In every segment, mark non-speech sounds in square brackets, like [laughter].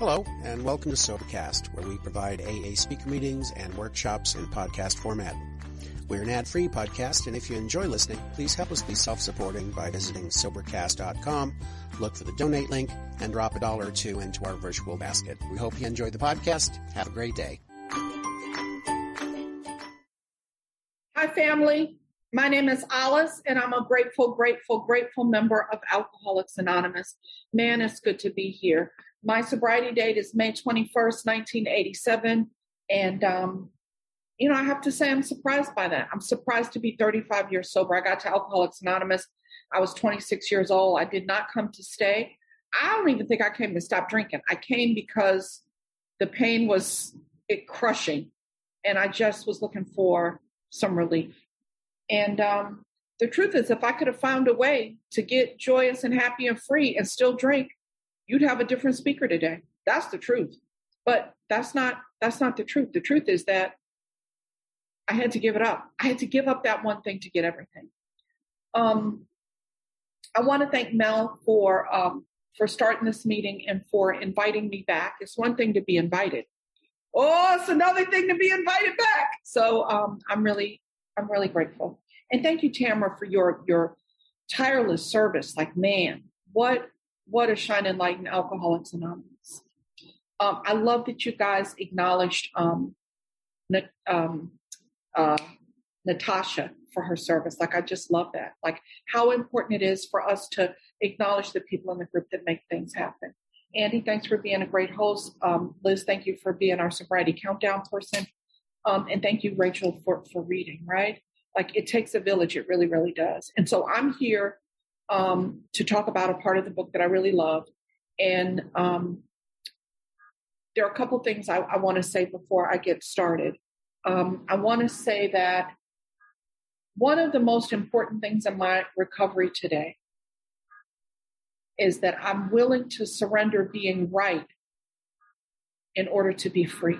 Hello, and welcome to Sobercast, where we provide AA speaker meetings and workshops in podcast format. We're an ad-free podcast, and if you enjoy listening, please help us be self-supporting by visiting Sobercast.com, look for the donate link, and drop a dollar or two into our virtual basket. We hope you enjoy the podcast. Have a great day. Hi, family. My name is Alice, and I'm a grateful, grateful, grateful member of Alcoholics Anonymous. Man, it's good to be here. My sobriety date is May 21st, 1987. And, um, you know, I have to say I'm surprised by that. I'm surprised to be 35 years sober. I got to Alcoholics Anonymous. I was 26 years old. I did not come to stay. I don't even think I came to stop drinking. I came because the pain was it crushing. And I just was looking for some relief. And um, the truth is, if I could have found a way to get joyous and happy and free and still drink, you'd have a different speaker today. That's the truth. But that's not that's not the truth. The truth is that I had to give it up. I had to give up that one thing to get everything. Um, I want to thank Mel for um, for starting this meeting and for inviting me back. It's one thing to be invited. Oh, it's another thing to be invited back. So um, I'm really I'm really grateful. And thank you, Tamara, for your your tireless service. Like, man, what what a shining light in Alcoholics Anonymous. Um, I love that you guys acknowledged um, um, uh, Natasha for her service. Like, I just love that. Like, how important it is for us to acknowledge the people in the group that make things happen. Andy, thanks for being a great host. Um, Liz, thank you for being our sobriety countdown person. Um, and thank you, Rachel, for, for reading, right? Like, it takes a village. It really, really does. And so I'm here um, to talk about a part of the book that I really love. And um, there are a couple things I, I want to say before I get started. Um, I want to say that one of the most important things in my recovery today is that I'm willing to surrender being right in order to be free.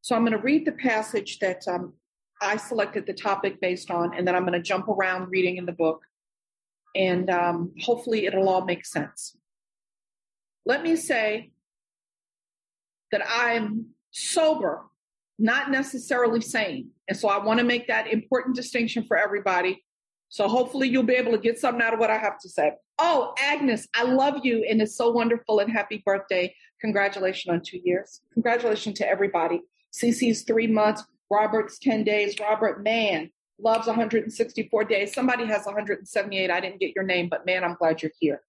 So I'm going to read the passage that um, I selected the topic based on, and then I'm going to jump around reading in the book and um, hopefully it'll all make sense. Let me say that I'm sober, not necessarily sane. And so I want to make that important distinction for everybody. So hopefully you'll be able to get something out of what I have to say. Oh, Agnes, I love you and it's so wonderful and happy birthday. Congratulations on two years. Congratulations to everybody. Cece's three months, Robert's 10 days. Robert, man, loves 164 days. Somebody has 178. I didn't get your name, but man, I'm glad you're here.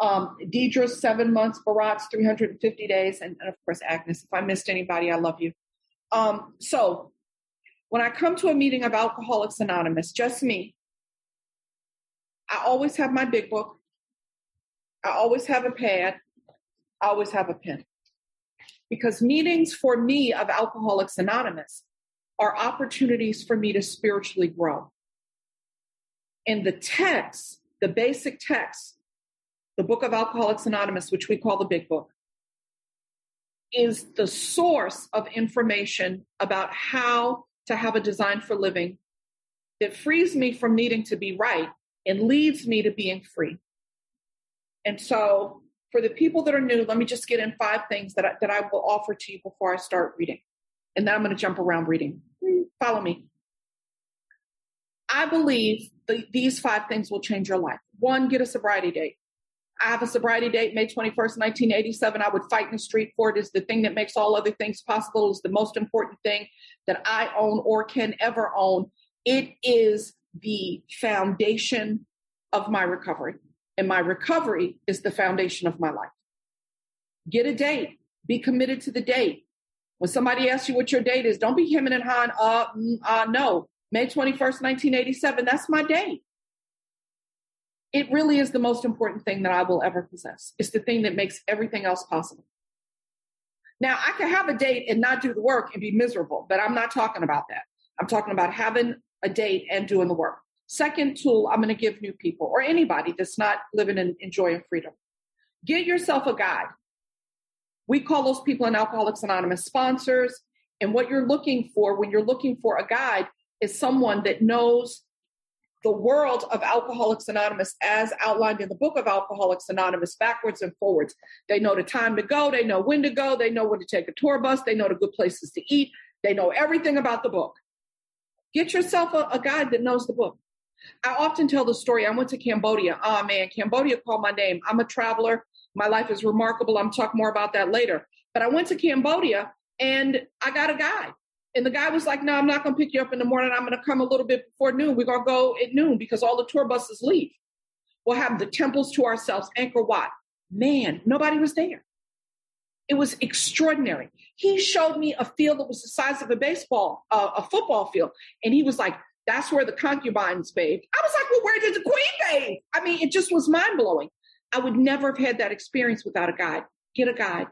Um, Deidre's seven months, Barat's 350 days, and, and, of course, Agnes. If I missed anybody, I love you. Um, so, when I come to a meeting of Alcoholics Anonymous, just me, I always have my big book. I always have a pad. I always have a pen. Because meetings for me of Alcoholics Anonymous are opportunities for me to spiritually grow. And the text, the basic text, the book of Alcoholics Anonymous, which we call the big book, is the source of information about how to have a design for living that frees me from needing to be right and leads me to being free. And so, for the people that are new, let me just get in five things that I, that I will offer to you before I start reading and then I'm going to jump around reading. Follow me. I believe the, these five things will change your life. One, get a sobriety date. I have a sobriety date, May 21st, 1987. I would fight in the street for it. Is the thing that makes all other things possible. Is the most important thing that I own or can ever own. It is the foundation of my recovery. And my recovery is the foundation of my life. Get a date. Be committed to the date. When somebody asks you what your date is, don't be hemming and hawing. Uh, mm, uh, no, May 21st, 1987. That's my date. It really is the most important thing that I will ever possess. It's the thing that makes everything else possible. Now, I can have a date and not do the work and be miserable, but I'm not talking about that. I'm talking about having a date and doing the work. Second tool I'm going to give new people or anybody that's not living in, in joy and freedom. Get yourself a guide. We call those people in Alcoholics Anonymous sponsors. And what you're looking for when you're looking for a guide is someone that knows the world of Alcoholics Anonymous as outlined in the book of Alcoholics Anonymous backwards and forwards. They know the time to go, they know when to go, they know when to take a tour bus, they know the good places to eat, they know everything about the book. Get yourself a, a guide that knows the book. I often tell the story. I went to Cambodia. Oh man, Cambodia called my name. I'm a traveler. My life is remarkable. I'm talk more about that later. But I went to Cambodia and I got a guy. And the guy was like, No, I'm not going to pick you up in the morning. I'm going to come a little bit before noon. We're going to go at noon because all the tour buses leave. We'll have the temples to ourselves, Angkor Wat. Man, nobody was there. It was extraordinary. He showed me a field that was the size of a baseball, uh, a football field. And he was like, that's where the concubines bathed. I was like, well, where did the queen bathe? I mean, it just was mind blowing. I would never have had that experience without a guide. Get a guide.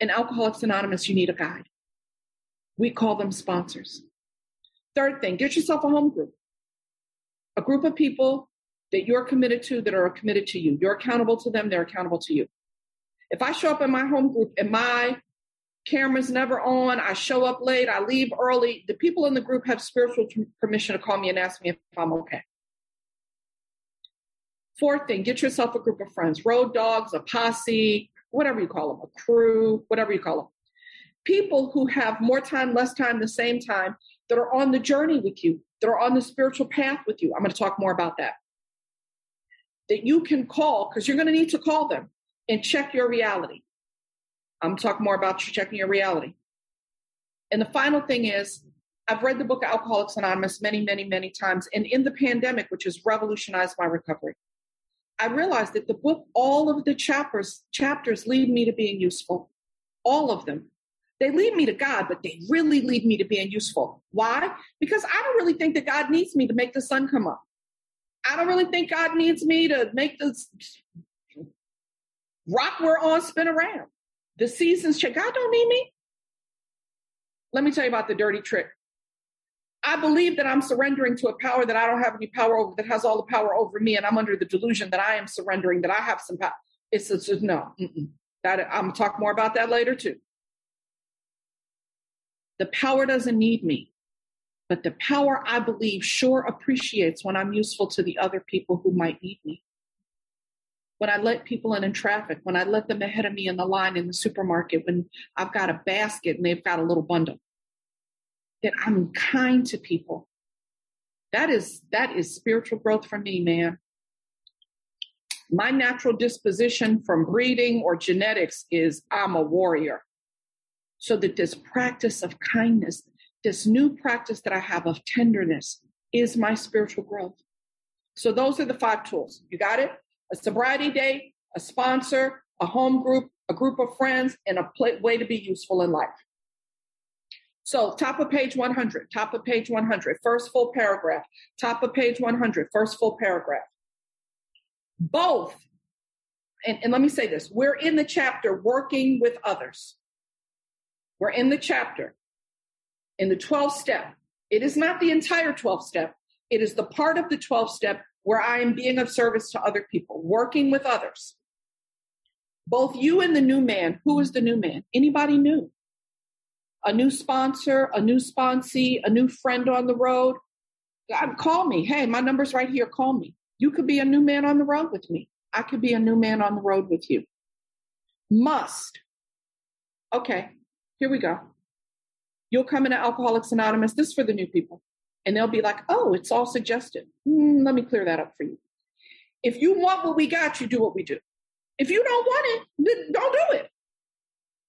In Alcoholics Anonymous, you need a guide. We call them sponsors. Third thing, get yourself a home group, a group of people that you're committed to that are committed to you. You're accountable to them, they're accountable to you. If I show up in my home group and my camera's never on, I show up late, I leave early, the people in the group have spiritual permission to call me and ask me if I'm okay. Fourth thing, get yourself a group of friends, road dogs, a posse, whatever you call them, a crew, whatever you call them. People who have more time, less time, the same time, that are on the journey with you, that are on the spiritual path with you. I'm going to talk more about that. That you can call, because you're going to need to call them and check your reality. I'm talking more about checking your reality. And the final thing is, I've read the book Alcoholics Anonymous many, many, many times. And in the pandemic, which has revolutionized my recovery, I realized that the book, all of the chapters, chapters lead me to being useful. All of them. They lead me to God, but they really lead me to being useful. Why? Because I don't really think that God needs me to make the sun come up. I don't really think God needs me to make this rock we're on spin around. The seasons change. God don't need me. Let me tell you about the dirty trick. I believe that I'm surrendering to a power that I don't have any power over, that has all the power over me, and I'm under the delusion that I am surrendering, that I have some power. It's just no. That I'm gonna talk more about that later too. The power doesn't need me, but the power I believe sure appreciates when I'm useful to the other people who might need me when I let people in in traffic, when I let them ahead of me in the line in the supermarket, when I've got a basket and they've got a little bundle, that I'm kind to people. That is that is spiritual growth for me, man. My natural disposition from breeding or genetics is I'm a warrior. So that this practice of kindness, this new practice that I have of tenderness is my spiritual growth. So those are the five tools. You got it? a sobriety day, a sponsor, a home group, a group of friends, and a way to be useful in life. So, top of page 100, top of page 100, first full paragraph, top of page 100, first full paragraph. Both, and, and let me say this we're in the chapter working with others. We're in the chapter, in the 12 step. It is not the entire 12 step, it is the part of the 12 step where I am being of service to other people, working with others. Both you and the new man. Who is the new man? Anybody new? A new sponsor, a new sponsee, a new friend on the road. Call me. Hey, my number's right here. Call me. You could be a new man on the road with me. I could be a new man on the road with you. Must. Okay, here we go. You'll come into Alcoholics Anonymous. This is for the new people and they'll be like, oh, it's all suggested. Mm, let me clear that up for you. If you want what we got, you do what we do. If you don't want it, don't do it.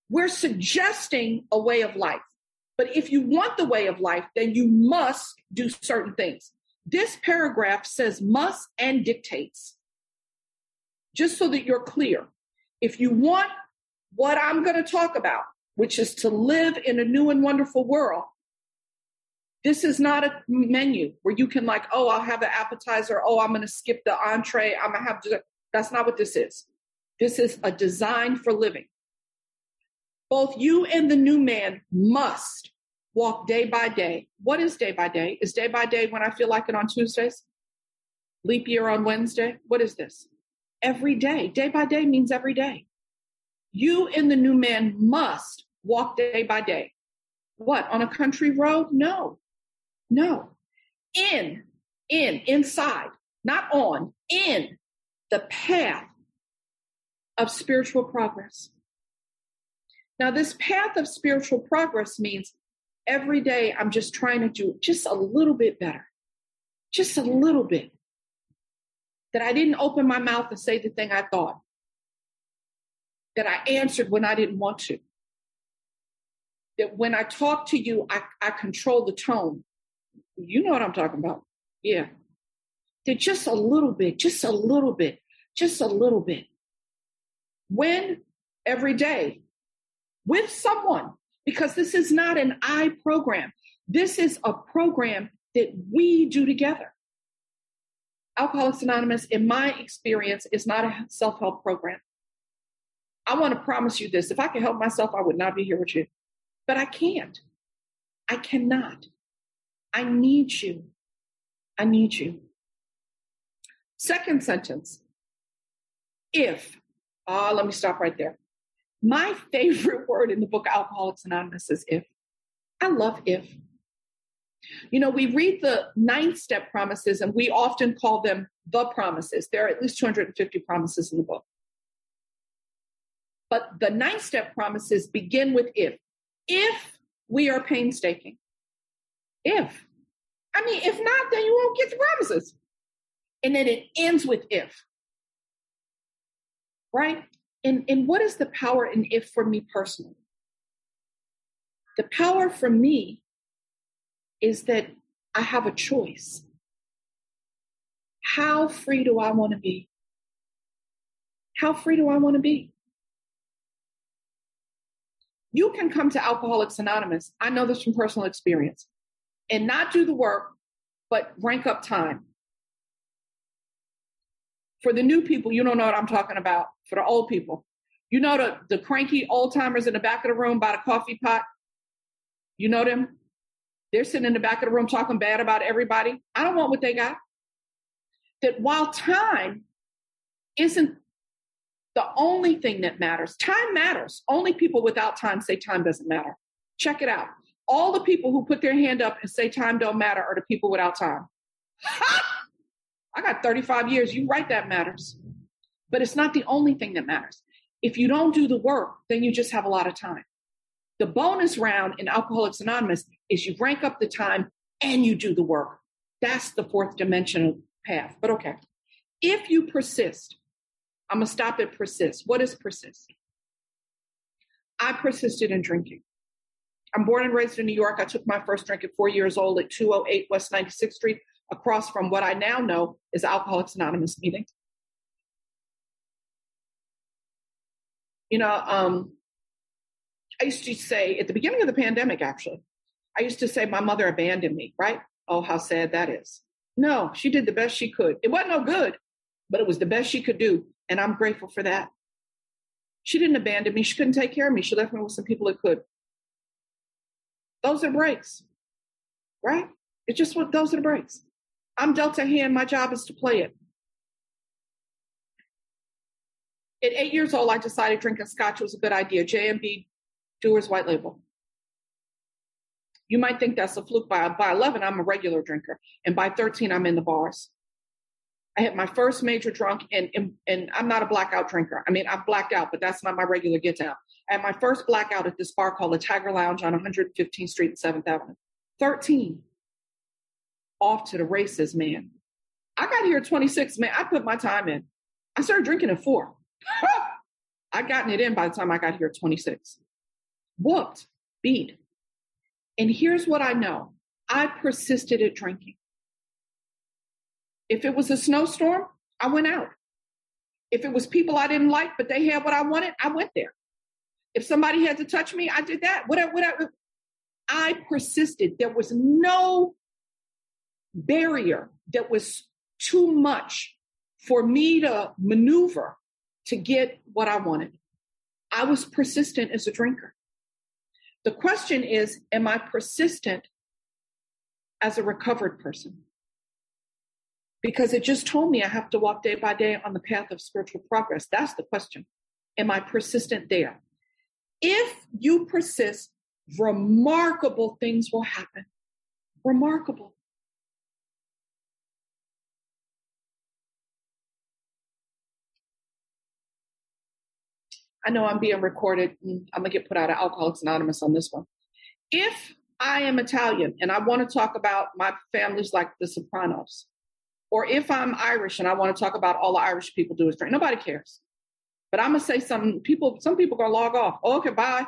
We're suggesting a way of life. But if you want the way of life, then you must do certain things. This paragraph says must and dictates. Just so that you're clear. If you want what I'm going to talk about, which is to live in a new and wonderful world, this is not a menu where you can like, oh, I'll have an appetizer. Oh, I'm going to skip the entree. I'm going to have to. That's not what this is. This is a design for living. Both you and the new man must walk day by day. What is day by day? Is day by day when I feel like it on Tuesdays? Leap year on Wednesday? What is this? Every day. Day by day means every day. You and the new man must walk day by day. What? On a country road? No. No. In in, inside, not on, in the path of spiritual progress. Now, this path of spiritual progress means every day I'm just trying to do just a little bit better, just a little bit. That I didn't open my mouth and say the thing I thought, that I answered when I didn't want to, that when I talk to you, I, I control the tone. You know what I'm talking about. Yeah. That just a little bit, just a little bit, just a little bit. When every day with someone, because this is not an I program. This is a program that we do together. Alcoholics Anonymous, in my experience, is not a self help program. I want to promise you this if I could help myself, I would not be here with you. But I can't. I cannot. I need you. I need you. Second sentence if, ah, uh, let me stop right there. My favorite [laughs] word in the book Alcoholics Anonymous is if. I love if. You know, we read the ninth step promises and we often call them the promises. There are at least 250 promises in the book. But the ninth step promises begin with if. If we are painstaking. If. I mean, if not, then you won't get the promises. And then it ends with if. Right? And, and what is the power in if for me personally? The power for me is that I have a choice. How free do I want to be? How free do I want to be? You can come to Alcoholics Anonymous. I know this from personal experience and not do the work, but rank up time. For the new people, you don't know what I'm talking about. For the old people, you know the, the cranky old timers in the back of the room by the coffee pot? You know them? They're sitting in the back of the room talking bad about everybody. I don't want what they got. That while time isn't the only thing that matters, time matters. Only people without time say time doesn't matter. Check it out. All the people who put their hand up and say time don't matter are the people without time. I got 35 years. You right that matters. But it's not the only thing that matters. If you don't do the work, then you just have a lot of time. The bonus round in Alcoholics Anonymous is you rank up the time and you do the work. That's the fourth dimensional path. But okay. If you persist, I'm going to stop at persist. What is persist? I persisted in drinking. I'm born and raised in New York. I took my first drink at four years old at 208 West 96th Street, across from what I now know is Alcoholics Anonymous meeting. You know, um, I used to say at the beginning of the pandemic, actually, I used to say my mother abandoned me, right? Oh, how sad that is. No, she did the best she could. It wasn't no good, but it was the best she could do. And I'm grateful for that. She didn't abandon me. She couldn't take care of me. She left me with some people that could. Those are breaks, right? It's just what those are the breaks. I'm dealt a hand. My job is to play it. At eight years old, I decided drinking scotch was a good idea. J&B Dewar's White Label. You might think that's a fluke. By, by 11, I'm a regular drinker. And by 13, I'm in the bars. I had my first major drunk, and, and, and I'm not a blackout drinker. I mean, I've blacked out, but that's not my regular get down. I had my first blackout at this bar called the Tiger Lounge on 115th Street and 7th Avenue. 13. Off to the races, man. I got here at 26, man. I put my time in. I started drinking at four. [laughs] I gotten it in by the time I got here at 26. Booked, beat. And here's what I know I persisted at drinking. If it was a snowstorm, I went out. If it was people I didn't like, but they had what I wanted, I went there. If somebody had to touch me, I did that. Whatever, whatever. I persisted. There was no barrier that was too much for me to maneuver to get what I wanted. I was persistent as a drinker. The question is, am I persistent as a recovered person? Because it just told me I have to walk day by day on the path of spiritual progress. That's the question. Am I persistent there? If you persist, remarkable things will happen. Remarkable. I know I'm being recorded. Mm, I'm going to get put out of Alcoholics Anonymous on this one. If I am Italian and I want to talk about my families like the Sopranos, or if I'm Irish and I want to talk about all the Irish people do is drink, nobody cares. But I'm gonna say something. People, some people gonna log off. Oh, okay, bye.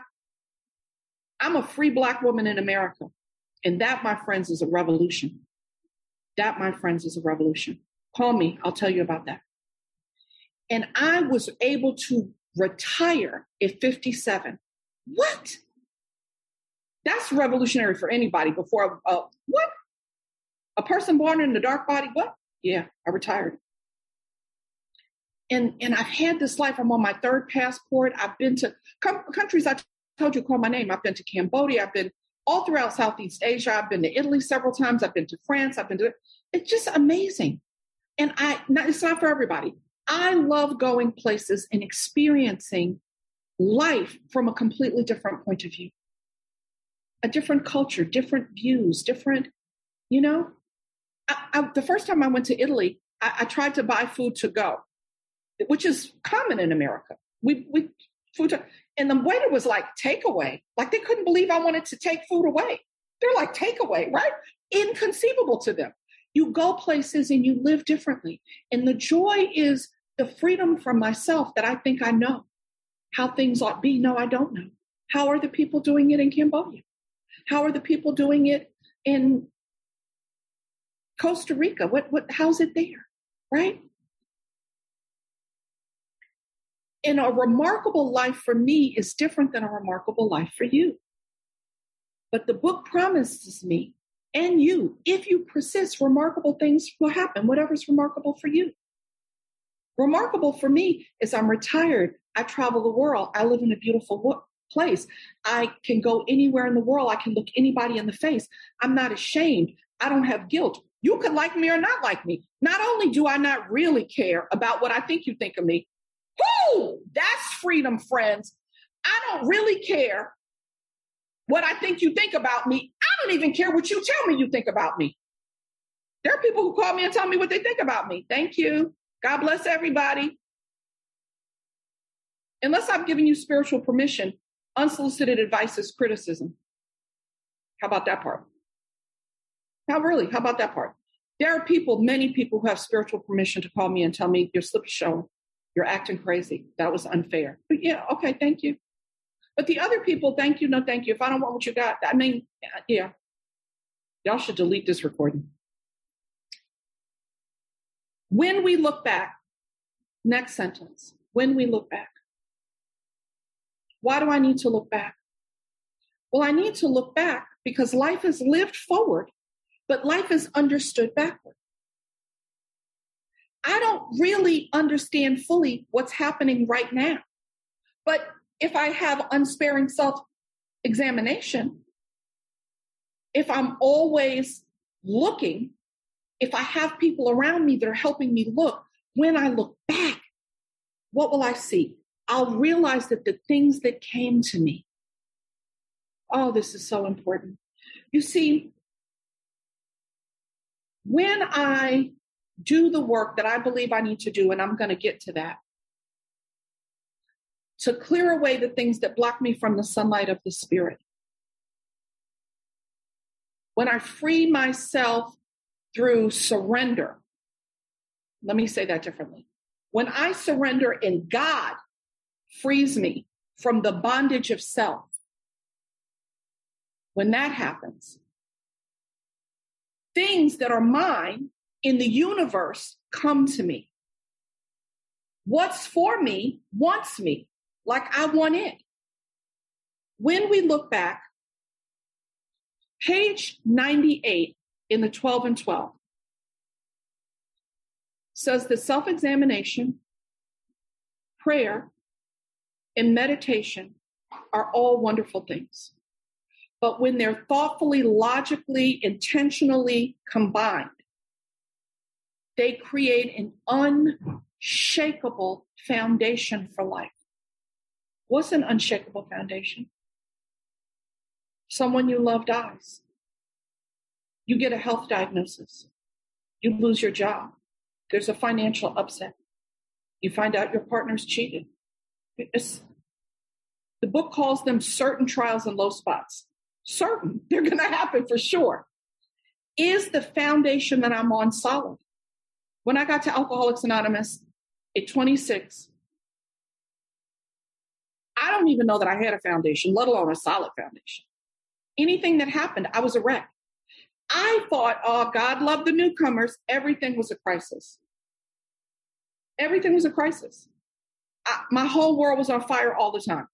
I'm a free black woman in America, and that, my friends, is a revolution. That, my friends, is a revolution. Call me. I'll tell you about that. And I was able to retire at 57. What? That's revolutionary for anybody. Before, uh, what? A person born in the dark body? What? Yeah, I retired. And and I've had this life. I'm on my third passport. I've been to countries I told you call my name. I've been to Cambodia. I've been all throughout Southeast Asia. I've been to Italy several times. I've been to France. I've been to. It's just amazing. And I, not, it's not for everybody. I love going places and experiencing life from a completely different point of view, a different culture, different views, different, you know. I, I, the first time I went to Italy, I, I tried to buy food to go, which is common in America. We, we food to, and the waiter was like, takeaway. Like they couldn't believe I wanted to take food away. They're like, takeaway, right? Inconceivable to them. You go places and you live differently. And the joy is the freedom from myself that I think I know how things ought to be. No, I don't know. How are the people doing it in Cambodia? How are the people doing it in Costa Rica? What, what, how's it there? Right? And a remarkable life for me is different than a remarkable life for you. But the book promises me and you, if you persist, remarkable things will happen, whatever's remarkable for you. Remarkable for me is I'm retired. I travel the world. I live in a beautiful place. I can go anywhere in the world. I can look anybody in the face. I'm not ashamed. I don't have guilt. You could like me or not like me. Not only do I not really care about what I think you think of me, whoo, that's freedom, friends. I don't really care what I think you think about me. I don't even care what you tell me you think about me. There are people who call me and tell me what they think about me. Thank you. God bless everybody. Unless I'm giving you spiritual permission, unsolicited advice is criticism. How about that part? How really? How about that part? There are people, many people who have spiritual permission to call me and tell me your slip show you're acting crazy. That was unfair. But yeah, okay, thank you. But the other people, thank you, no thank you. If I don't want what you got, I mean, yeah, y'all should delete this recording. When we look back, next sentence, when we look back. Why do I need to look back? Well, I need to look back because life is lived forward, but life is understood backward. I don't really understand fully what's happening right now. But if I have unsparing self examination, if I'm always looking, if I have people around me that are helping me look, when I look back, what will I see? I'll realize that the things that came to me, oh, this is so important. You see, when I do the work that I believe I need to do, and I'm going to get to that, to clear away the things that block me from the sunlight of the Spirit. When I free myself through surrender, let me say that differently. When I surrender and God frees me from the bondage of self, when that happens, things that are mine in the universe come to me. What's for me wants me like I want it. When we look back, page 98 in the 12 and 12 says that self examination, prayer, and meditation are all wonderful things. But when they're thoughtfully, logically, intentionally combined, they create an unshakable foundation for life. What's an unshakable foundation? Someone you love dies. You get a health diagnosis. You lose your job. There's a financial upset. You find out your partner's cheated. It's, The book calls them certain trials and low spots. Certain, they're going to happen for sure. Is the foundation that I'm on solid? When I got to Alcoholics Anonymous at 26, I don't even know that I had a foundation, let alone a solid foundation. Anything that happened, I was a wreck. I thought, oh, God loved the newcomers. Everything was a crisis. Everything was a crisis. I, my whole world was on fire all the time.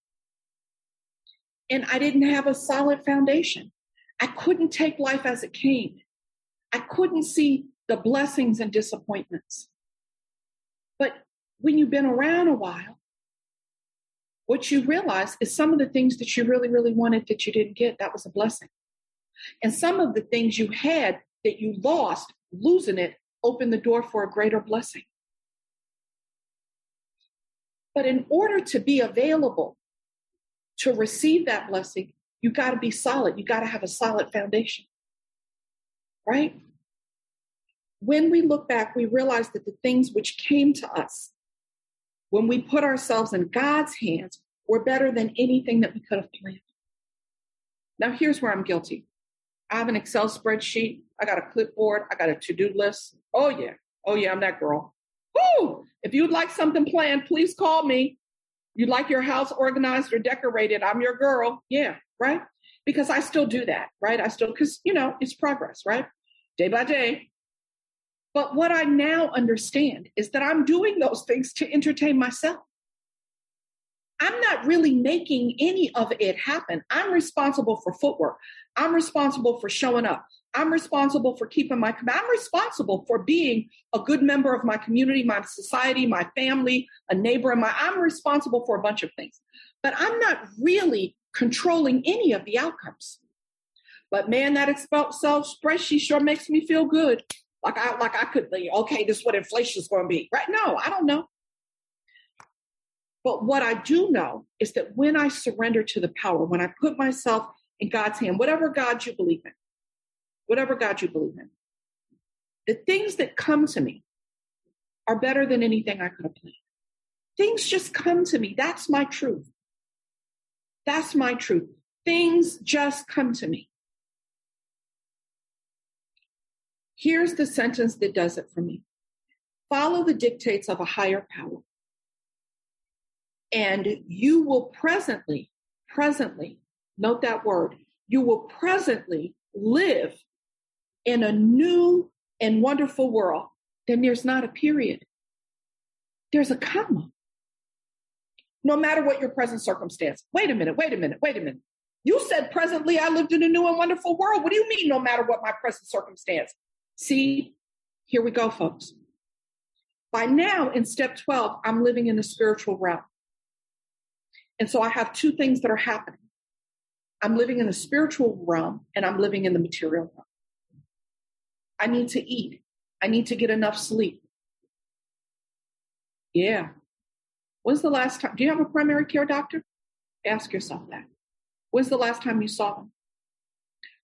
And I didn't have a solid foundation. I couldn't take life as it came. I couldn't see the blessings and disappointments. But when you've been around a while, what you realize is some of the things that you really, really wanted that you didn't get, that was a blessing. And some of the things you had that you lost, losing it, opened the door for a greater blessing. But in order to be available to receive that blessing, you got to be solid. You got to have a solid foundation. Right? When we look back, we realize that the things which came to us when we put ourselves in God's hands were better than anything that we could have planned. Now, here's where I'm guilty. I have an Excel spreadsheet. I got a clipboard. I got a to do list. Oh, yeah. Oh, yeah, I'm that girl. Woo! If you'd like something planned, please call me. You'd like your house organized or decorated, I'm your girl. Yeah, right? Because I still do that, right? I still, because, you know, it's progress, right? Day by day. But what I now understand is that I'm doing those things to entertain myself. I'm not really making any of it happen. I'm responsible for footwork. I'm responsible for showing up. I'm responsible for keeping my, I'm responsible for being a good member of my community, my society, my family, a neighbor, and my, I'm responsible for a bunch of things. But I'm not really controlling any of the outcomes. But man, that Excel spreadsheet she sure makes me feel good. Like I, like I could be, okay, this is what inflation is going to be. Right? No, I don't know. But what I do know is that when I surrender to the power, when I put myself in God's hand, whatever God you believe in, whatever God you believe in, the things that come to me are better than anything I could have planned. Things just come to me. That's my truth. That's my truth. Things just come to me. Here's the sentence that does it for me follow the dictates of a higher power and you will presently, presently, note that word, you will presently live in a new and wonderful world, then there's not a period. There's a comma. No matter what your present circumstance. Wait a minute, wait a minute, wait a minute. You said presently I lived in a new and wonderful world. What do you mean, no matter what my present circumstance? See, here we go, folks. By now, in step 12, I'm living in the spiritual realm. And so I have two things that are happening. I'm living in the spiritual realm and I'm living in the material realm. I need to eat. I need to get enough sleep. Yeah. When's the last time? Do you have a primary care doctor? Ask yourself that. When's the last time you saw them?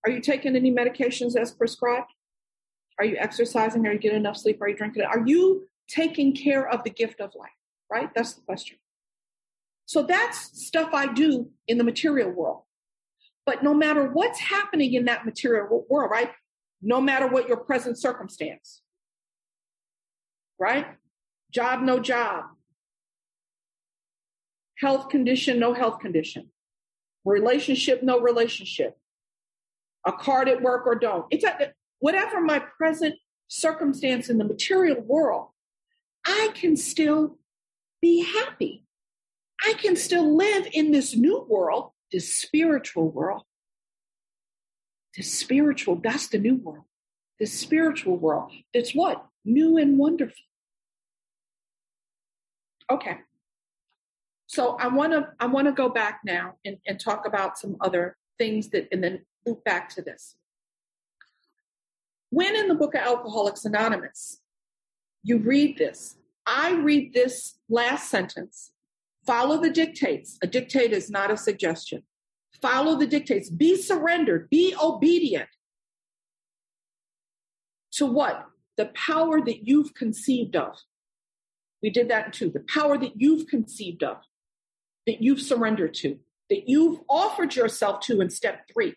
Are you taking any medications as prescribed? Are you exercising? Are you getting enough sleep? Are you drinking? Are you taking care of the gift of life? Right? That's the question. So that's stuff I do in the material world. But no matter what's happening in that material world, right? No matter what your present circumstance, right? Job, no job. Health condition, no health condition. Relationship, no relationship. A card at work or don't. It's a, whatever my present circumstance in the material world, I can still be happy I can still live in this new world, this spiritual world. This spiritual, that's the new world. This spiritual world. It's what? New and wonderful. Okay. So I want to I want to go back now and, and talk about some other things that and then loop back to this. When in the book of Alcoholics Anonymous, you read this, I read this last sentence Follow the dictates. A dictate is not a suggestion. Follow the dictates. Be surrendered. Be obedient to what? The power that you've conceived of. We did that too. The power that you've conceived of, that you've surrendered to. that you've offered yourself to in step three.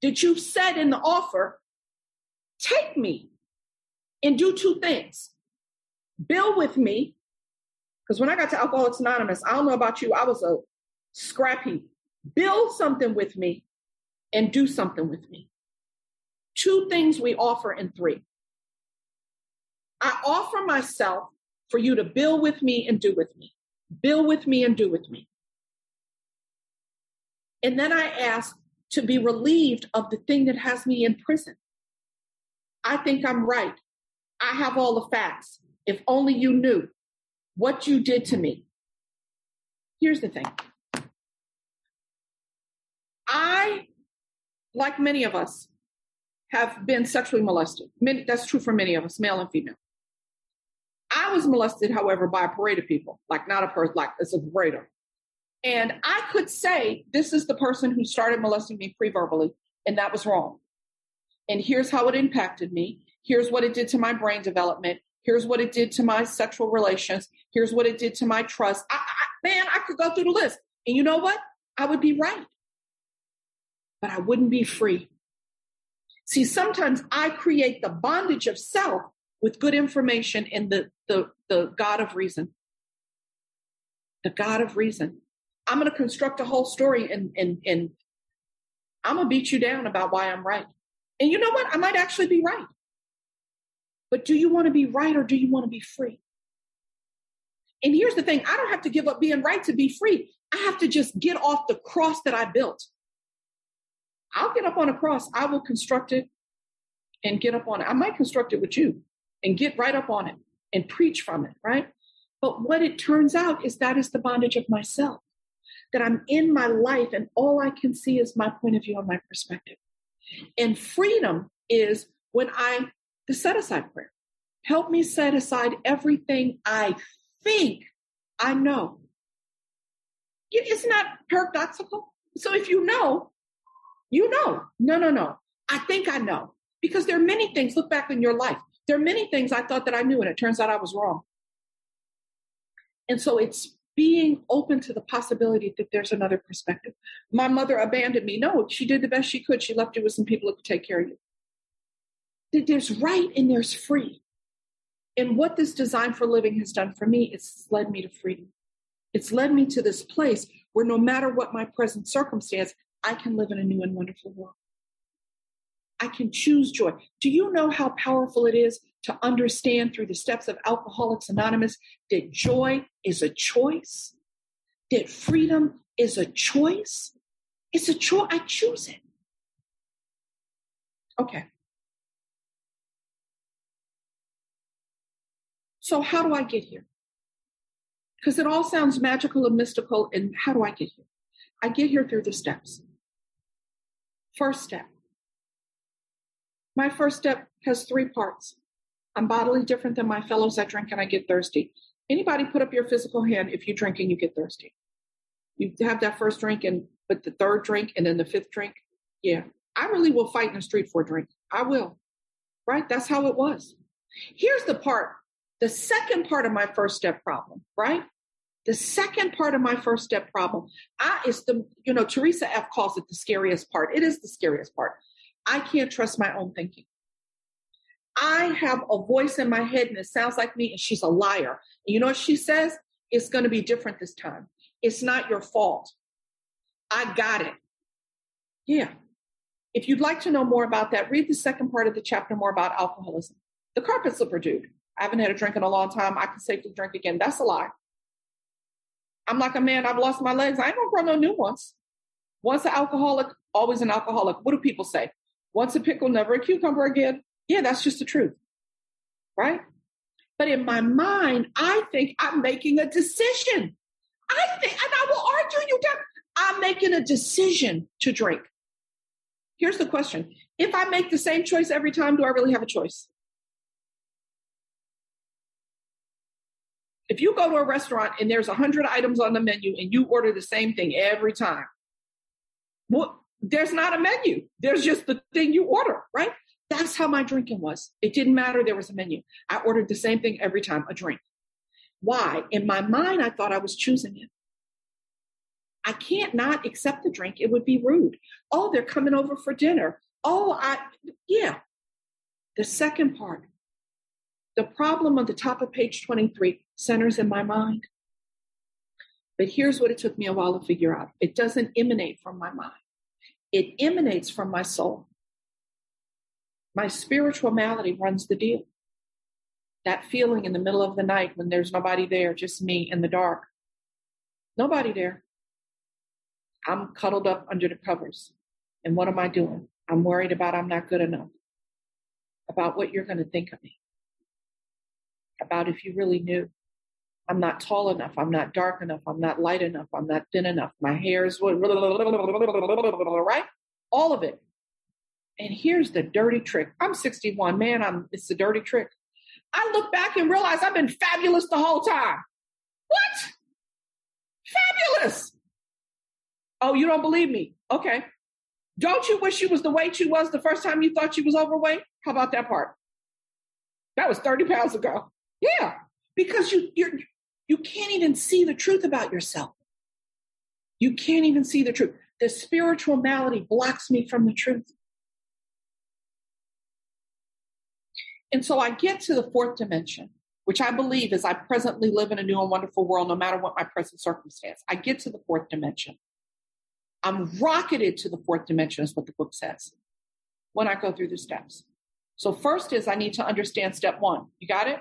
That you've said in the offer, take me and do two things. Bill with me, because when I got to Alcoholics Anonymous, I don't know about you, I was a scrappy. Build something with me and do something with me. Two things we offer in three. I offer myself for you to build with me and do with me. Build with me and do with me. And then I ask to be relieved of the thing that has me in prison. I think I'm right. I have all the facts. If only you knew what you did to me. Here's the thing I, like many of us, have been sexually molested. Many, that's true for many of us, male and female. I was molested, however, by a parade of people, like not a person, like it's a parade. And I could say, this is the person who started molesting me pre verbally, and that was wrong. And here's how it impacted me. Here's what it did to my brain development. Here's what it did to my sexual relations. Here's what it did to my trust. I, I, man, I could go through the list. And you know what? I would be right. But I wouldn't be free. See, sometimes I create the bondage of self with good information in the, the, the God of reason. The God of reason. I'm going to construct a whole story and, and, and I'm going to beat you down about why I'm right. And you know what? I might actually be right. But do you want to be right or do you want to be free? And here's the thing I don't have to give up being right to be free. I have to just get off the cross that I built. I'll get up on a cross, I will construct it and get up on it. I might construct it with you and get right up on it and preach from it, right? But what it turns out is that is the bondage of myself, that I'm in my life and all I can see is my point of view and my perspective. And freedom is when I, the set aside prayer, help me set aside everything I think I know. It's not paradoxical. So if you know, you know. No, no, no. I think I know. Because there are many things, look back in your life. There are many things I thought that I knew, and it turns out I was wrong. And so it's being open to the possibility that there's another perspective. My mother abandoned me. No, she did the best she could. She left you with some people who could take care of you. There's right and there's free. And what this design for living has done for me, it's led me to freedom. It's led me to this place where no matter what my present circumstance, I can live in a new and wonderful world. I can choose joy. Do you know how powerful it is to understand through the steps of Alcoholics Anonymous that joy is a choice? That freedom is a choice? It's a choice. I choose it. Okay. So, how do I get here? Because it all sounds magical and mystical. And how do I get here? I get here through the steps. First step my first step has three parts. I'm bodily different than my fellows. I drink and I get thirsty. Anybody put up your physical hand if you drink and you get thirsty? You have that first drink and but the third drink and then the fifth drink. Yeah. I really will fight in the street for a drink. I will. Right? That's how it was. Here's the part, the second part of my first step problem, right? The second part of my first step problem I, is the, you know, Teresa F calls it the scariest part. It is the scariest part. I can't trust my own thinking. I have a voice in my head and it sounds like me, and she's a liar. And you know what she says? It's going to be different this time. It's not your fault. I got it. Yeah. If you'd like to know more about that, read the second part of the chapter more about alcoholism. The carpet slipper dude. I haven't had a drink in a long time. I can safely drink again. That's a lie. I'm like a man, I've lost my legs. I ain't gonna grow no new ones. Once an alcoholic, always an alcoholic. What do people say? Once a pickle, never a cucumber again. Yeah, that's just the truth. Right? But in my mind, I think I'm making a decision. I think, and I will argue you down. I'm making a decision to drink. Here's the question If I make the same choice every time, do I really have a choice? If you go to a restaurant and there's 100 items on the menu and you order the same thing every time, well, there's not a menu. There's just the thing you order, right? That's how my drinking was. It didn't matter there was a menu. I ordered the same thing every time, a drink. Why? In my mind, I thought I was choosing it. I can't not accept the drink. It would be rude. Oh, they're coming over for dinner. Oh, I, yeah. The second part, the problem on the top of page 23 centers in my mind. But here's what it took me a while to figure out it doesn't emanate from my mind, it emanates from my soul. My spiritual malady runs the deal. That feeling in the middle of the night when there's nobody there, just me in the dark. Nobody there. I'm cuddled up under the covers. And what am I doing? I'm worried about I'm not good enough, about what you're going to think of me, about if you really knew. I'm not tall enough. I'm not dark enough. I'm not light enough. I'm not thin enough. My hair is right. All of it. And here's the dirty trick. I'm 61, man. I'm. It's the dirty trick. I look back and realize I've been fabulous the whole time. What? Fabulous. Oh, you don't believe me? Okay. Don't you wish you was the weight you was the first time you thought you was overweight? How about that part? That was 30 pounds ago. Yeah. Because you you're you can't even see the truth about yourself. You can't even see the truth. The spiritual malady blocks me from the truth. And so I get to the fourth dimension, which I believe is I presently live in a new and wonderful world, no matter what my present circumstance. I get to the fourth dimension. I'm rocketed to the fourth dimension, is what the book says, when I go through the steps. So, first is I need to understand step one. You got it?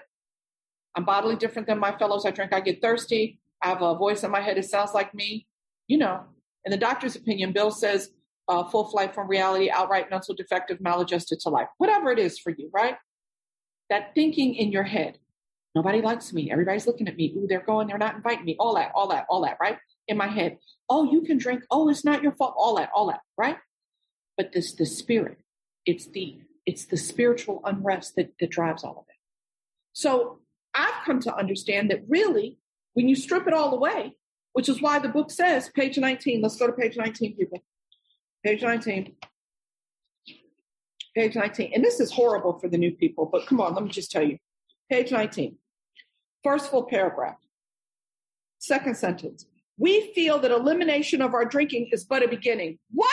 I'm bodily different than my fellows. I drink, I get thirsty. I have a voice in my head It sounds like me. You know, in the doctor's opinion, Bill says uh, full flight from reality, outright mental defective, maladjusted to life. Whatever it is for you, right? That thinking in your head. Nobody likes me. Everybody's looking at me. Ooh, they're going, they're not inviting me. All that, all that, all that, right? In my head. Oh, you can drink. Oh, it's not your fault. All that, all that, right? But this the spirit. It's the it's the spiritual unrest that, that drives all of it. So I've come to understand that really, when you strip it all away, which is why the book says, page 19, let's go to page 19, people. Page 19. Page 19. And this is horrible for the new people, but come on, let me just tell you. Page 19. First full paragraph. Second sentence. We feel that elimination of our drinking is but a beginning. What?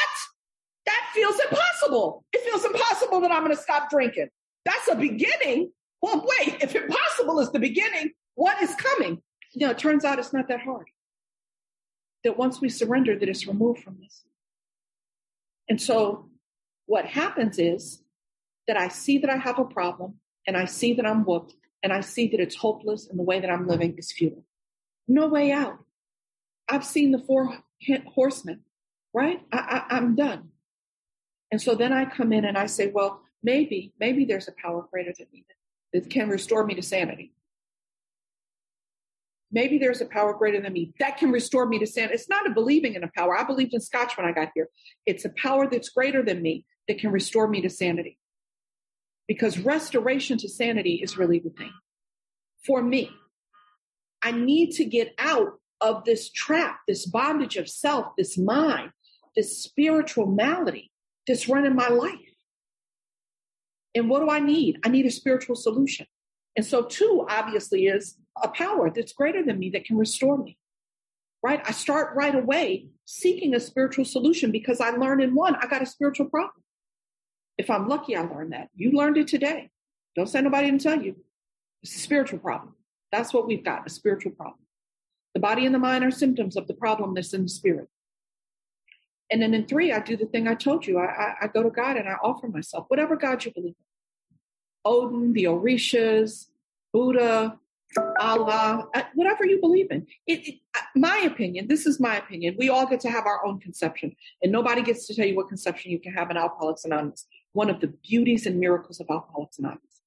That feels impossible. It feels impossible that I'm going to stop drinking. That's a beginning. Well, wait, if impossible is the beginning, what is coming? You know, it turns out it's not that hard. That once we surrender, that it's removed from us. And so what happens is that I see that I have a problem and I see that I'm whooped and I see that it's hopeless and the way that I'm living is futile. No way out. I've seen the four horsemen, right? I, I, I'm done. And so then I come in and I say, well, maybe, maybe there's a power greater than me that can restore me to sanity. Maybe there's a power greater than me that can restore me to sanity. It's not a believing in a power. I believed in Scotch when I got here. It's a power that's greater than me that can restore me to sanity. Because restoration to sanity is really the thing. For me, I need to get out of this trap, this bondage of self, this mind, this spiritual malady that's running my life. And what do I need? I need a spiritual solution. And so, two obviously is a power that's greater than me that can restore me. Right? I start right away seeking a spiritual solution because I learned in one, I got a spiritual problem. If I'm lucky, I learned that. You learned it today. Don't say nobody to tell you. It's a spiritual problem. That's what we've got a spiritual problem. The body and the mind are symptoms of the problem that's in the spirit. And then in three, I do the thing I told you. I, I, I go to God and I offer myself, whatever God you believe in. Odin, the Orishas, Buddha, Allah, uh, whatever you believe in. It, it, uh, my opinion, this is my opinion. We all get to have our own conception, and nobody gets to tell you what conception you can have in Alcoholics Anonymous. One of the beauties and miracles of Alcoholics Anonymous.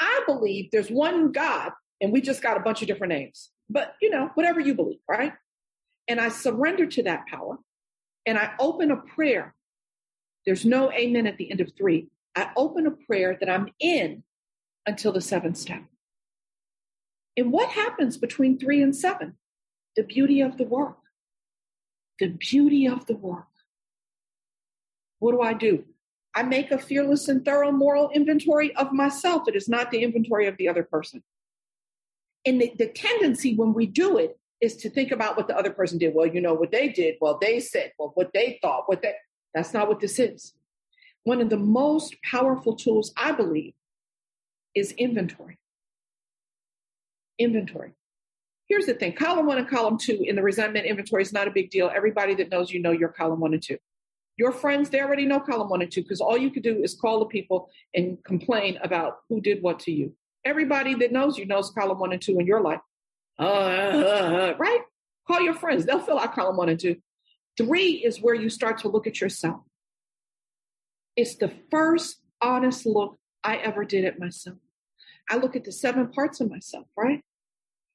I believe there's one God, and we just got a bunch of different names. But you know, whatever you believe, right? And I surrender to that power and I open a prayer. There's no amen at the end of three. I open a prayer that I'm in until the seventh step. And what happens between three and seven? The beauty of the work. The beauty of the work. What do I do? I make a fearless and thorough moral inventory of myself. It is not the inventory of the other person. And the, the tendency when we do it is to think about what the other person did. Well, you know what they did. Well, they said, well, what they thought, what they, that's not what this is. One of the most powerful tools, I believe, is inventory. Inventory. Here's the thing column one and column two in the resentment inventory is not a big deal. Everybody that knows you know your column one and two. Your friends, they already know column one and two because all you could do is call the people and complain about who did what to you. Everybody that knows you knows column one and two in your life. Uh, uh, uh, right? Call your friends. They'll fill out column one and two. Three is where you start to look at yourself. It's the first honest look I ever did at myself. I look at the seven parts of myself, right?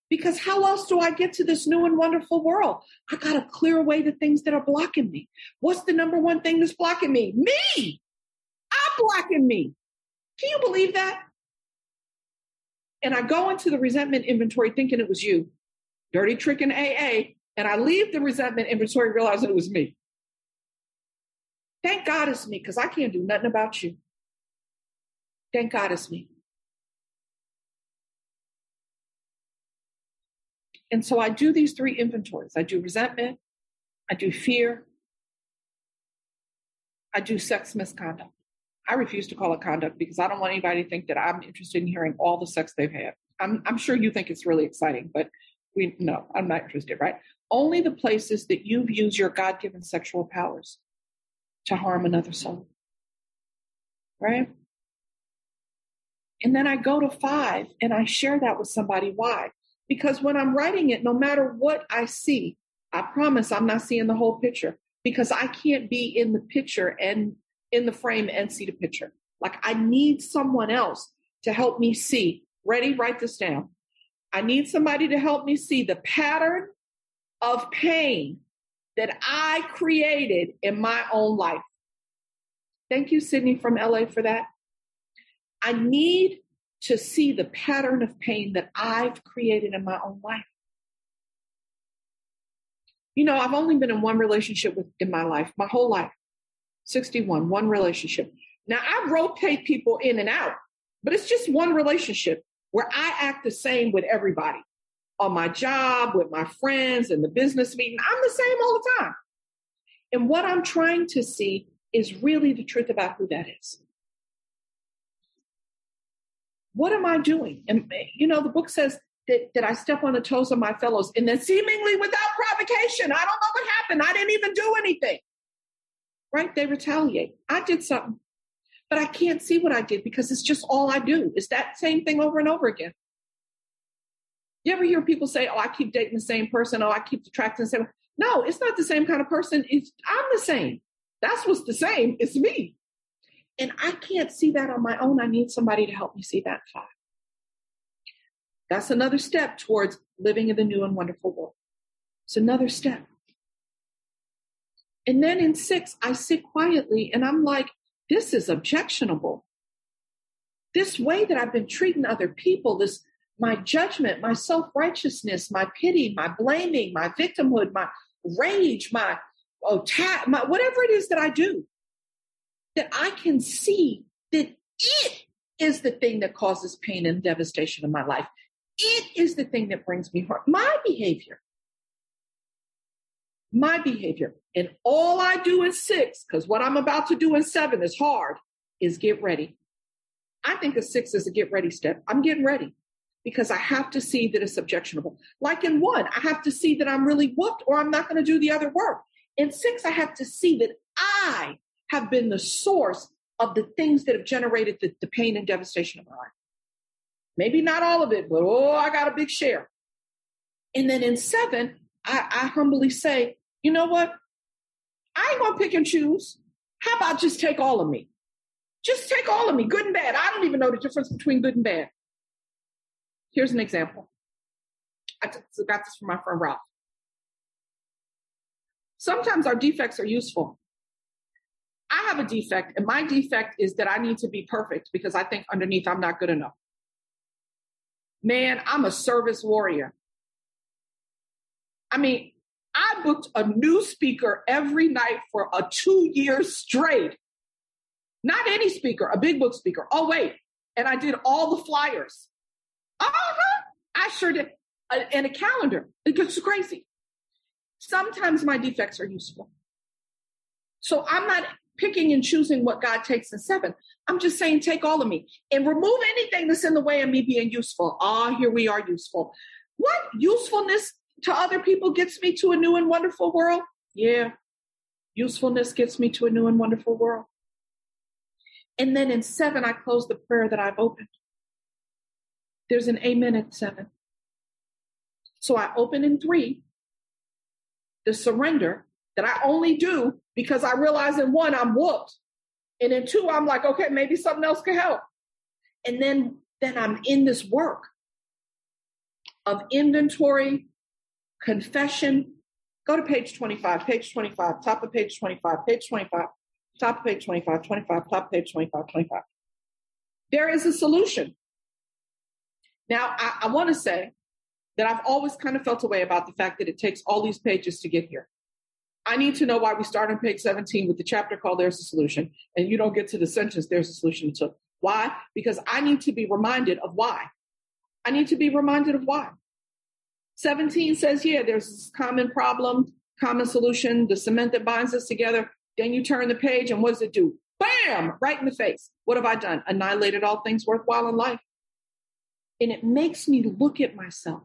Because how else do I get to this new and wonderful world? I got to clear away the things that are blocking me. What's the number one thing that's blocking me? Me. I'm blocking me. Can you believe that? And I go into the resentment inventory thinking it was you, dirty trick in AA, and I leave the resentment inventory realizing it was me. Thank God it's me because I can't do nothing about you. Thank God it's me. And so I do these three inventories I do resentment, I do fear, I do sex misconduct. I refuse to call it conduct because I don't want anybody to think that I'm interested in hearing all the sex they've had. I'm, I'm sure you think it's really exciting, but we no, I'm not interested, right? Only the places that you've used your God given sexual powers to harm another soul. Right? And then I go to five and I share that with somebody. Why? Because when I'm writing it, no matter what I see, I promise I'm not seeing the whole picture because I can't be in the picture and in the frame and see the picture. Like I need someone else to help me see. Ready? Write this down. I need somebody to help me see the pattern of pain that I created in my own life. Thank you, Sydney from LA, for that. I need to see the pattern of pain that I've created in my own life. You know, I've only been in one relationship with, in my life, my whole life 61, one relationship. Now, I rotate people in and out, but it's just one relationship where I act the same with everybody on my job, with my friends, in the business meeting. I'm the same all the time. And what I'm trying to see is really the truth about who that is. What am I doing? And, you know, the book says that, that I step on the toes of my fellows and then seemingly without provocation. I don't know what happened. I didn't even do anything. Right? They retaliate. I did something, but I can't see what I did because it's just all I do. It's that same thing over and over again. You ever hear people say, Oh, I keep dating the same person. Oh, I keep attracting the same. No, it's not the same kind of person. It's I'm the same. That's what's the same. It's me. And I can't see that on my own. I need somebody to help me see that five. That's another step towards living in the new and wonderful world. It's another step. And then in six, I sit quietly and I'm like, this is objectionable. This way that I've been treating other people, this my judgment, my self righteousness, my pity, my blaming, my victimhood, my rage, my attack, my whatever it is that I do, that I can see that it is the thing that causes pain and devastation in my life. It is the thing that brings me harm. My behavior. My behavior. And all I do in six, because what I'm about to do in seven is hard, is get ready. I think a six is a get ready step. I'm getting ready because I have to see that it's objectionable. Like in one, I have to see that I'm really whooped or I'm not going to do the other work. In six, I have to see that I have been the source of the things that have generated the, the pain and devastation of my life. Maybe not all of it, but oh, I got a big share. And then in seven, I, I humbly say, you know what? I ain't gonna pick and choose. How about just take all of me? Just take all of me, good and bad. I don't even know the difference between good and bad. Here's an example. I got this from my friend Ralph. Sometimes our defects are useful. I have a defect, and my defect is that I need to be perfect because I think underneath I'm not good enough. Man, I'm a service warrior. I mean, I booked a new speaker every night for a two years straight. Not any speaker, a big book speaker. Oh, wait. And I did all the flyers. Uh-huh. I sure did. and a calendar. It gets crazy. Sometimes my defects are useful. So I'm not picking and choosing what God takes in seven. I'm just saying, take all of me and remove anything that's in the way of me being useful. Ah, here we are useful. What usefulness to other people gets me to a new and wonderful world? Yeah, usefulness gets me to a new and wonderful world. And then in seven, I close the prayer that I've opened. There's an amen at seven. So I open in three, the surrender that I only do because I realize in one, I'm whooped. And in two, I'm like, okay, maybe something else could help. And then, then I'm in this work of inventory, confession. Go to page 25, page 25, top of page 25, page 25, top of page 25, 25, top of page 25, 25. There is a solution. Now, I, I want to say that I've always kind of felt a way about the fact that it takes all these pages to get here. I need to know why we start on page 17 with the chapter called There's a Solution, and you don't get to the sentence There's a Solution until why? Because I need to be reminded of why. I need to be reminded of why. 17 says, yeah, there's this common problem, common solution, the cement that binds us together. Then you turn the page, and what does it do? Bam! Right in the face. What have I done? Annihilated all things worthwhile in life. And it makes me look at myself,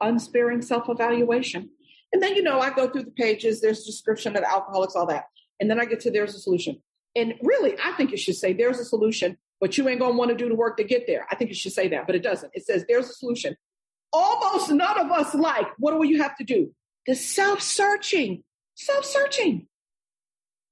unsparing self evaluation. And then, you know, I go through the pages, there's description of alcoholics, all that. And then I get to there's a solution. And really, I think it should say there's a solution, but you ain't want to do the work to get there. I think it should say that, but it doesn't. It says there's a solution. Almost none of us like. What do you have to do? The self searching, self searching.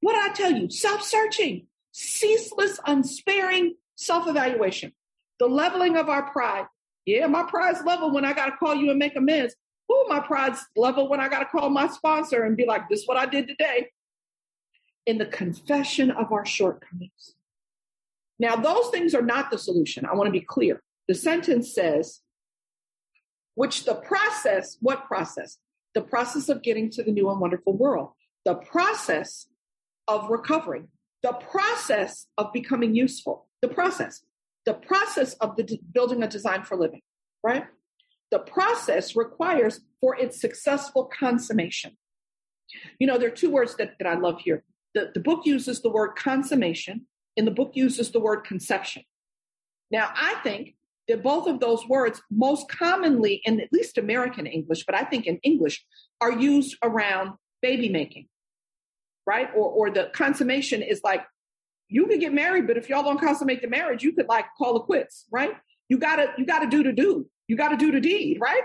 What did I tell you? Self searching, ceaseless, unsparing self evaluation, the leveling of our pride. Yeah, my pride's level when I got to call you and make amends. Oh, my pride's level when I got to call my sponsor and be like, this is what I did today. In the confession of our shortcomings. Now, those things are not the solution. I want to be clear. The sentence says, which the process, what process? The process of getting to the new and wonderful world, the process of recovering, the process of becoming useful, the process, the process of the building a design for living, right? the process requires for its successful consummation. You know, there are two words that, that I love here. The, the book uses the word consummation, and the book uses the word conception. Now, I think that both of those words, most commonly in at least American English, but I think in English, are used around baby making, right? Or, or the consummation is like, you could get married, but if y'all don't consummate the marriage, you could like call it quits, right? You gotta, you gotta do to do. You got to do the deed, right?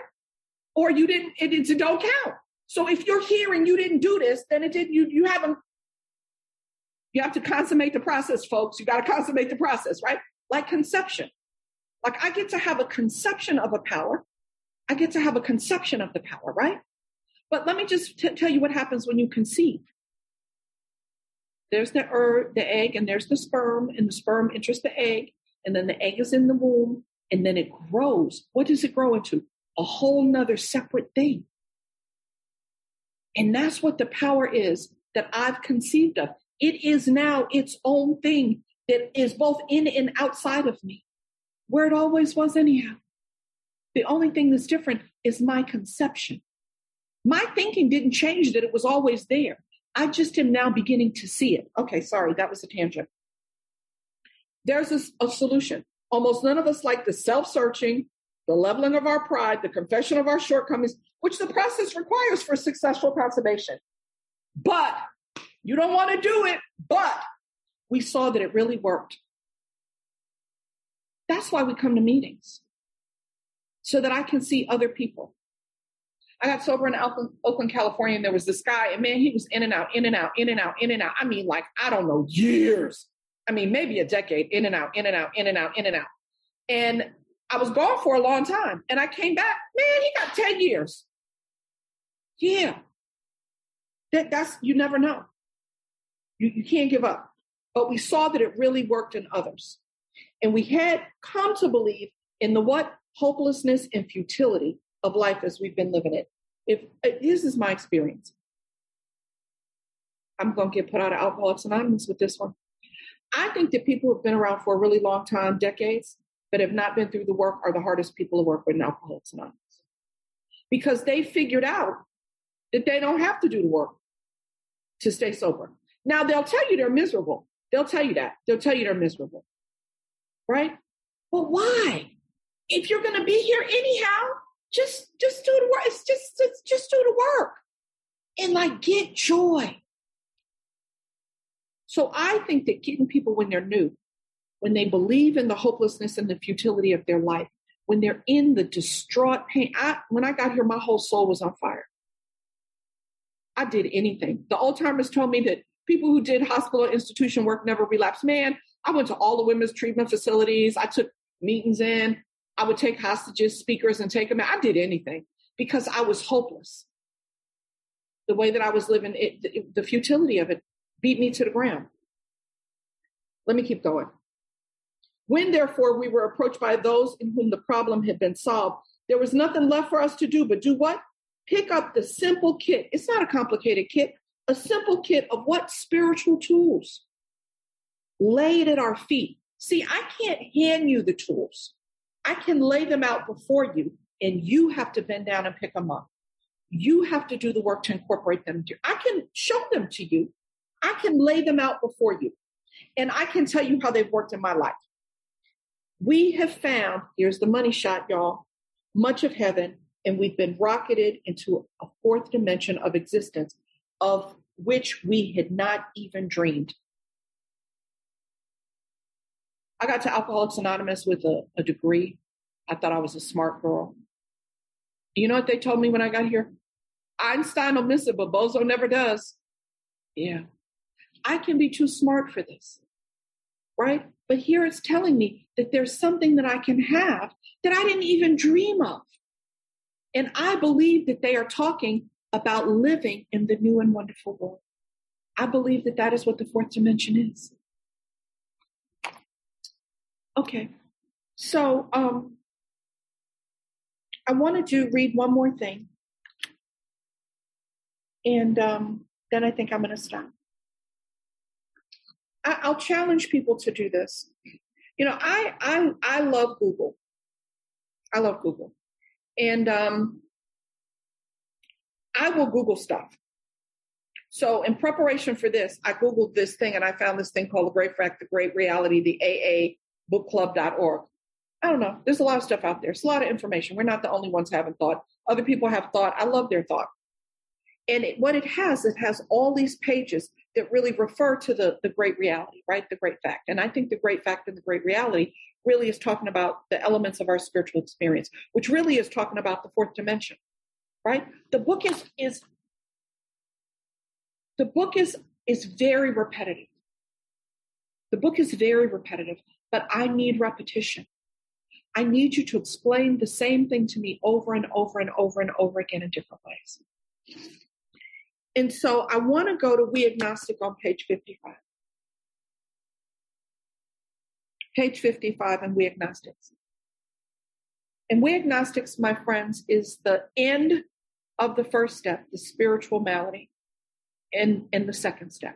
Or you didn't, it, it don't count. So if you're here and you didn't do this, then it didn't, you, you haven't, you have to consummate the process, folks. You got to consummate the process, right? Like conception. Like I get to have a conception of a power. I get to have a conception of the power, right? But let me just t- tell you what happens when you conceive. There's the er, the egg, and there's the sperm, and the sperm enters the egg, and then the egg is in the womb, and then it grows. What does it grow into? A whole nother separate thing. And that's what the power is that I've conceived of. It is now its own thing that is both in and outside of me, where it always was, anyhow. The only thing that's different is my conception. My thinking didn't change that it was always there. I just am now beginning to see it. Okay, sorry, that was a tangent. There's a, a solution. Almost none of us like the self searching, the leveling of our pride, the confession of our shortcomings, which the process requires for successful consummation. But you don't want to do it, but we saw that it really worked. That's why we come to meetings, so that I can see other people. I got sober in Oakland, California, and there was this guy, and man, he was in and out, in and out, in and out, in and out. I mean, like, I don't know, years. I mean, maybe a decade, in and out, in and out, in and out, in and out. And I was gone for a long time. And I came back, man, he got 10 years. Yeah. That, that's, you never know. You, you can't give up. But we saw that it really worked in others. And we had come to believe in the what? Hopelessness and futility of life as we've been living it. If uh, this is my experience, I'm going to get put out of Alcoholics Anonymous with this one. I think that people who've been around for a really long time, decades, but have not been through the work are the hardest people to work with in Alcoholics Anonymous. because they figured out that they don't have to do the work to stay sober. Now they'll tell you they're miserable. They'll tell you that. They'll tell you they're miserable. Right? But why? If you're going to be here anyhow, just just do the work. It's just, just just do the work. And like get joy. So I think that getting people when they're new, when they believe in the hopelessness and the futility of their life, when they're in the distraught pain. I, when I got here, my whole soul was on fire. I did anything. The old timers told me that people who did hospital institution work never relapse. Man, I went to all the women's treatment facilities. I took meetings in. I would take hostages, speakers, and take them. I did anything because I was hopeless. The way that I was living, it, the, the futility of it beat me to the ground. Let me keep going. When, therefore, we were approached by those in whom the problem had been solved, there was nothing left for us to do but do what? Pick up the simple kit. It's not a complicated kit, a simple kit of what? Spiritual tools. Lay it at our feet. See, I can't hand you the tools. I can lay them out before you, and you have to bend down and pick them up. You have to do the work to incorporate them. I can show them to you. I can lay them out before you. And I can tell you how they've worked in my life. We have found, here's the money shot, y'all, much of heaven, and we've been rocketed into a fourth dimension of existence of which we had not even dreamed. I got to Alcoholics Anonymous with a, a degree. I thought I was a smart girl. You know what they told me when I got here? Einstein will miss it, but Bozo never does. Yeah. I can be too smart for this, right? But here it's telling me that there's something that I can have that I didn't even dream of. And I believe that they are talking about living in the new and wonderful world. I believe that that is what the fourth dimension is. Okay, so um, I wanted to read one more thing, and um, then I think I'm going to stop. I, will challenge people to do this. You know, I I I love Google. I love Google, and um, I will Google stuff. So, in preparation for this, I Googled this thing and I found this thing called The Great Fact, The Great Reality, the AABookClub.org. I don't know. There's a lot of stuff out there. It's a lot of information. We're not the only ones having thought. Other people have thought. I love their thought. And it, what it has, it has all these pages that really refer to the, the great reality, right? The great fact. And I think the great fact and the great reality really is talking about the elements of our spiritual experience, which really is talking about the fourth dimension, right? The book is is the book is is very repetitive. The book is very repetitive, but I need repetition. I need you to explain the same thing to me over and over and over and over again in different ways. And so I want to go to We Agnostic on page 55. Page 55 and We Agnostics. And We Agnostics, my friends, is the end of the first step, the spiritual malady and, in the second step.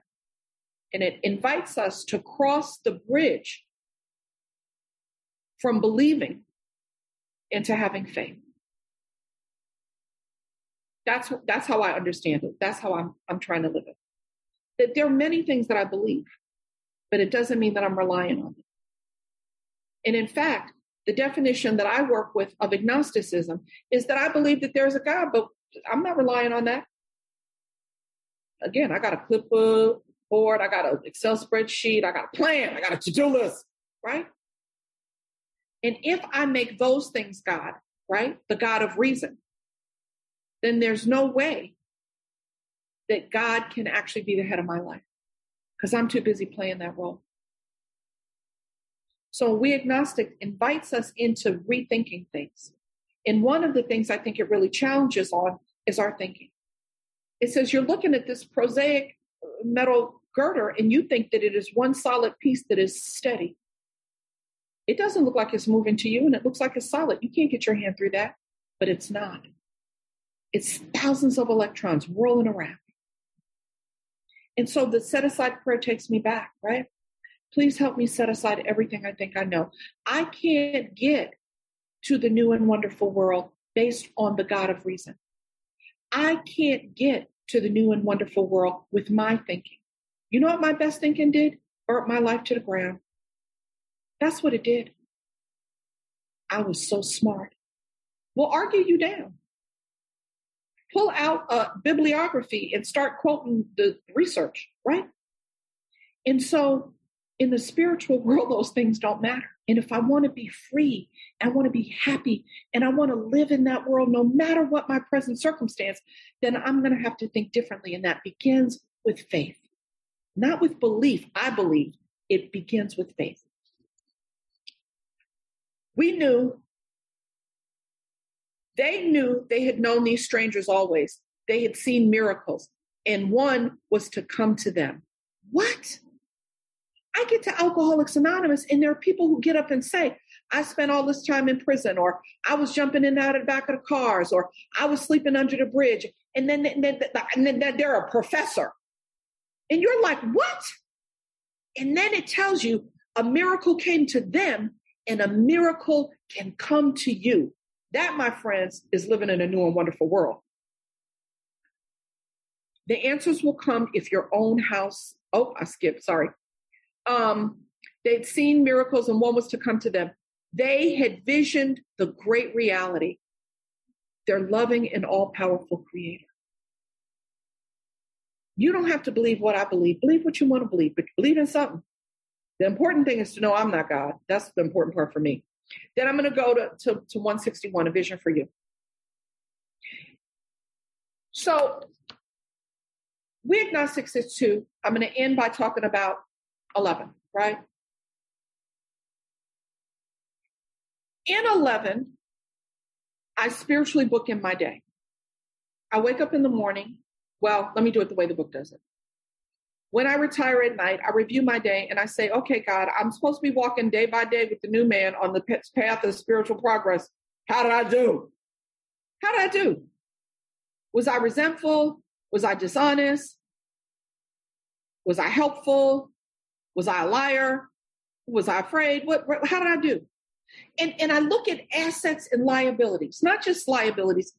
And it invites us to cross the bridge from believing into having faith. That's, that's how I understand it. That's how I'm, I'm trying to live it. That there are many things that I believe, but it doesn't mean that I'm relying on them. And in fact, the definition that I work with of agnosticism is that I believe that there's a God, but I'm not relying on that again, I got a clipboard, I got an Excel spreadsheet, I got a plan, I got a to-do list, right? And if I make those things God, right, the God of reason, then there's no way that God can actually be the head of my life because I'm too busy playing that role. So we agnostic invites us into rethinking things. And one of the things I think it really challenges on is our thinking. It says you're looking at this prosaic metal girder and you think that it is one solid piece that is steady. It doesn't look like it's moving to you and it looks like it's solid. You can't get your hand through that, but it's not. It's thousands of electrons whirling around. And so the set aside prayer takes me back, right? Please help me set aside everything I think I know. I can't get to the new and wonderful world based on the God of reason. I can't get to the new and wonderful world with my thinking. You know what my best thinking did? Burnt my life to the ground. That's what it did. I was so smart. We'll argue you down. Pull out a bibliography and start quoting the research, right? And so in the spiritual [laughs] world, those things don't matter. And if I want to be free, I want to be happy, and I want to live in that world no matter what my present circumstance, then I'm going to have to think differently. And that begins with faith, not with belief. I believe it begins with faith. We knew, they knew they had known these strangers always. They had seen miracles, and one was to come to them. What? I get to Alcoholics Anonymous, and there are people who get up and say, I spent all this time in prison, or I was jumping in and out of the back of the cars, or I was sleeping under the bridge. And then, and then, and then they're a professor. And you're like, what? And then it tells you a miracle came to them, and a miracle can come to you. That, my friends, is living in a new and wonderful world. The answers will come if your own house. Oh, I skipped. Sorry um, they'd seen miracles and one was to come to them. They had visioned the great reality, their loving and all powerful creator. You don't have to believe what I believe. Believe what you want to believe, but believe in something. The important thing is to know I'm not God. That's the important part for me. Then I'm going to go to, to, to 161, a vision for you. So we agnostics is two. I'm going to end by talking about 11, right? In 11, I spiritually book in my day. I wake up in the morning. Well, let me do it the way the book does it. When I retire at night, I review my day and I say, okay, God, I'm supposed to be walking day by day with the new man on the path of spiritual progress. How did I do? How did I do? Was I resentful? Was I dishonest? Was I helpful? Was I a liar? Was I afraid? What, how did I do? And, and I look at assets and liabilities, not just liabilities.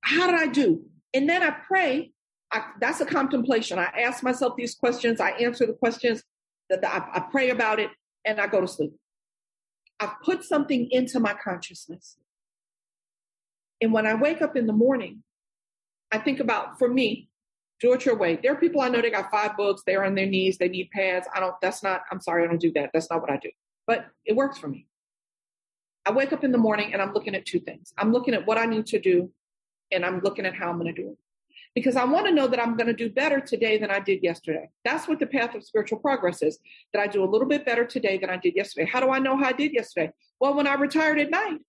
How did I do? And then I pray. I, that's a contemplation. I ask myself these questions. I answer the questions. That I, I pray about it, and I go to sleep. I've put something into my consciousness. And when I wake up in the morning, I think about, for me, do it your way. There are people I know they got five books, they're on their knees, they need pads. I don't, that's not, I'm sorry, I don't do that. That's not what I do. But it works for me. I wake up in the morning and I'm looking at two things. I'm looking at what I need to do and I'm looking at how I'm going to do it. Because I want to know that I'm going to do better today than I did yesterday. That's what the path of spiritual progress is, that I do a little bit better today than I did yesterday. How do I know how I did yesterday? Well, when I retired at night,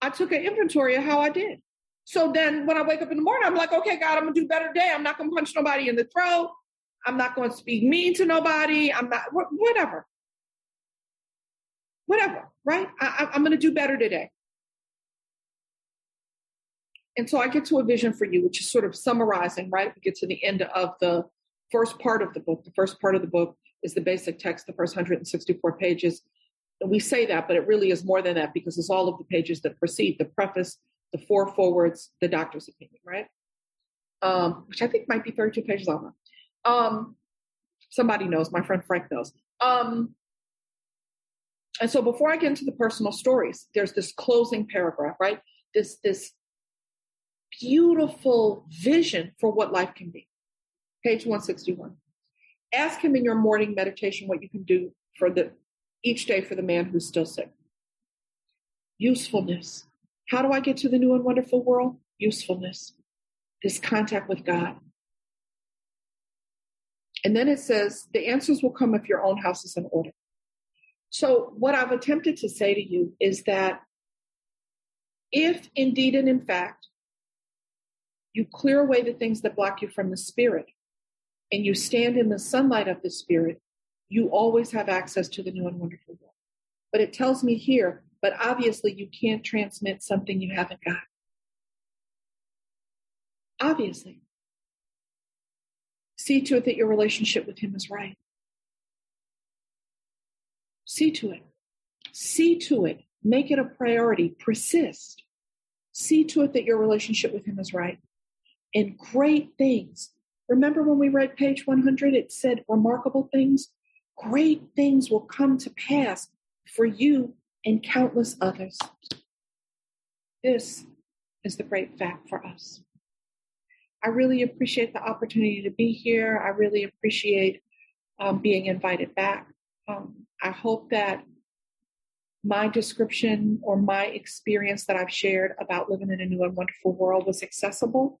I took an inventory of how I did. So then when I wake up in the morning, I'm like, okay, God, I'm gonna do better today. I'm not gonna punch nobody in the throat. I'm not gonna speak mean to nobody. I'm not whatever. Whatever, right? I, I'm gonna do better today. And so I get to a vision for you, which is sort of summarizing, right? We get to the end of the first part of the book. The first part of the book is the basic text, the first 164 pages. And we say that, but it really is more than that because it's all of the pages that precede the preface, the four forwards, the doctor's opinion, right? Um, which I think might be 32 pages long. Um, somebody knows, my friend Frank knows. Um, and so before I get into the personal stories, there's this closing paragraph, right? This this beautiful vision for what life can be. Page 161. Ask him in your morning meditation what you can do for the each day for the man who's still sick. Usefulness. How do I get to the new and wonderful world? Usefulness, this contact with God. And then it says, the answers will come if your own house is in order. So, what I've attempted to say to you is that if indeed and in fact you clear away the things that block you from the Spirit and you stand in the sunlight of the Spirit, you always have access to the new and wonderful world. But it tells me here but obviously, you can't transmit something you haven't got. Obviously. See to it that your relationship with Him is right. See to it. See to it Make it a priority. Persist. See to it that your relationship with Him is right. And great things. Remember when we read page 100, it said remarkable things? Great things will come to pass for you and countless others. This is the great fact for us. I really appreciate the opportunity to be here. I really appreciate um, being invited back. Um, I hope that my description or my experience that I've shared about living in a new and wonderful world was accessible.